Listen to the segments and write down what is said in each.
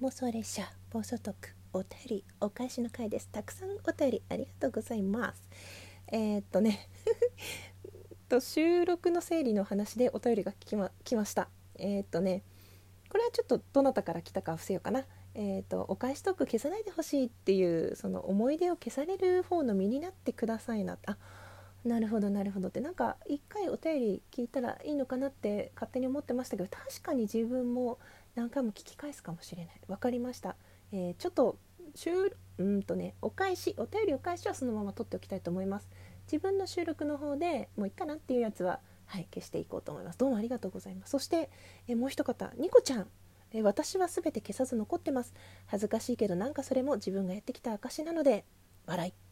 妄想列車暴走特お便りお返しの回です。たくさんお便りありがとうございます。えー、っとね と収録の整理の話でお便りが来ま来ました。えー、っとねこれはちょっとどなたから来たか伏せようかな。えーと、お返しトーク消さないでほしいっていうその思い出を消される方の身になってくださいな。あなるほどなるほどってなんか一回お便り聞いたらいいのかなって勝手に思ってましたけど確かに自分も何回も聞き返すかもしれない。分かりました、えー、ちょっと収うんとねお返しお便りお返しはそのまま取っておきたいと思います。自分の収録の方でもういいかなっていうやつははい消していこうと思います。どうもありがとうございます。そして、えー、もう一方ニコちゃん。え私は全て消さず残ってます。恥ずかしいけどなんかそれも自分がやってきた証なので笑い。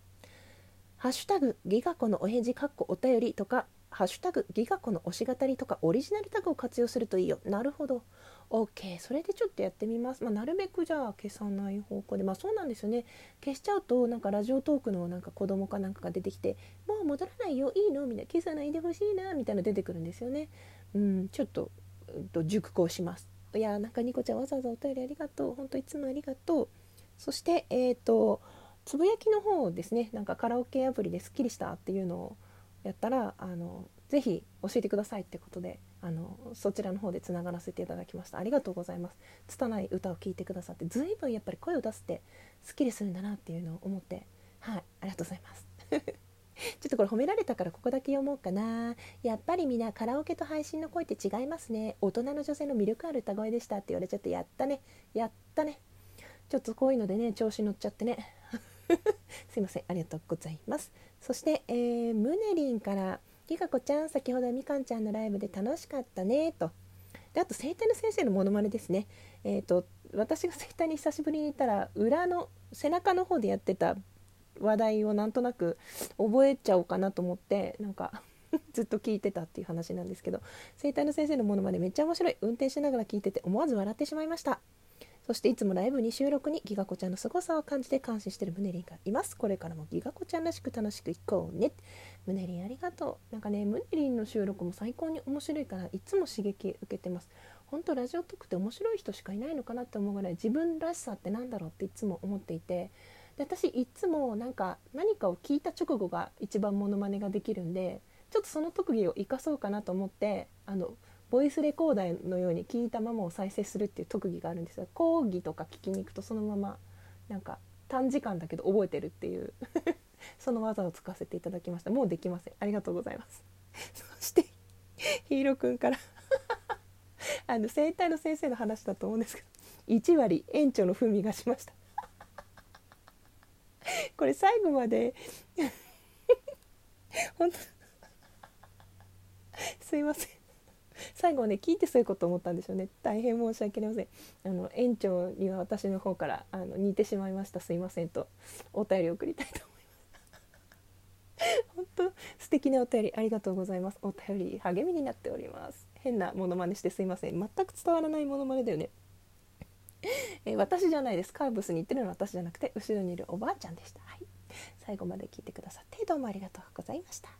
ハッシュタグギガ子のお返事かっこお便りとかハッシュタグギガ子の推し語りとかオリジナルタグを活用するといいよ。なるほど。OK それでちょっとやってみます、まあ、なるべくじゃあ消さない方向で。まあそうなんですよね。消しちゃうとなんかラジオトークのなんか子供かなんかが出てきてもう戻らないよ。いいの？みんな。消さないでほしいなみたいな出てくるんですよね。うん。ちょっと、うん、と熟考します。いやなんかニコちゃんわざわざお便りありがとう。本当いつもありがとう。そしてえっ、ー、とつぶやきの方ですねなんかカラオケアプリですっきりしたっていうのをやったらあのぜひ教えてくださいってことであのそちらの方でつながらせていただきましたありがとうございます拙い歌を聴いてくださって随分やっぱり声を出すってすっきりするんだなっていうのを思ってはいありがとうございます ちょっとこれ褒められたからここだけ読もうかな。やっぱりみんなカラオケと配信の声って違いますね。大人の女性の魅力ある歌声でしたって言われちゃってやったね。やったね。ちょっとこういうのでね、調子乗っちゃってね。すいません。ありがとうございます。そして、えー、ムネリンから、りかこちゃん、先ほどみかんちゃんのライブで楽しかったね、と。であと、生体の先生のモノマネですね。えっ、ー、と、私が生体に久しぶりにいたら、裏の背中の方でやってた話題をなんとなく覚えちゃおうかなと思ってなんか ずっと聞いてたっていう話なんですけど生体の先生のものまでめっちゃ面白い運転しながら聞いてて思わず笑ってしまいましたそしていつもライブに収録にギガ子ちゃんの凄さを感じて感心してるムネリンがいます。これからもギガ子ちゃんらしく楽しくいこうね。ムネリンありがとう。なんかねムネリンの収録も最高に面白いからいつも刺激受けてます。本当ラジオトークって面白い人しかいないのかなって思うぐらい自分らしさってなんだろうっていつも思っていて。で私いつもなんか何かを聞いた直後が一番モノマネができるんでちょっとその特技を生かそうかなと思ってあのボイスレコーダーのように聞いたままを再生するっていう特技があるんですが講義とか聞きに行くとそのままなんか短時間だけど覚えてるっていう その技を使わせていただきました。もうできません。ありがとうございます。そしてヒーローくんから あの生体の先生の話だと思うんですけど1割園長の風味がしました。これ最後まで本当すいません。最後ね聞いてそういうこと思ったんでしょうね。大変申し訳ありません。あの園長には私の方からあの似てしまいました。すいませんと。お便り送りたいと思います。本当素敵なお便りありがとうございます。お便り励みになっております。変なモノマネしてすいません。全く伝わらないモノマネだよね。えー、私じゃないです。カーブスに行ってるのは私じゃなくて後ろにいるおばあちゃんでした、はい、最後まで聞いてくださってどうもありがとうございました。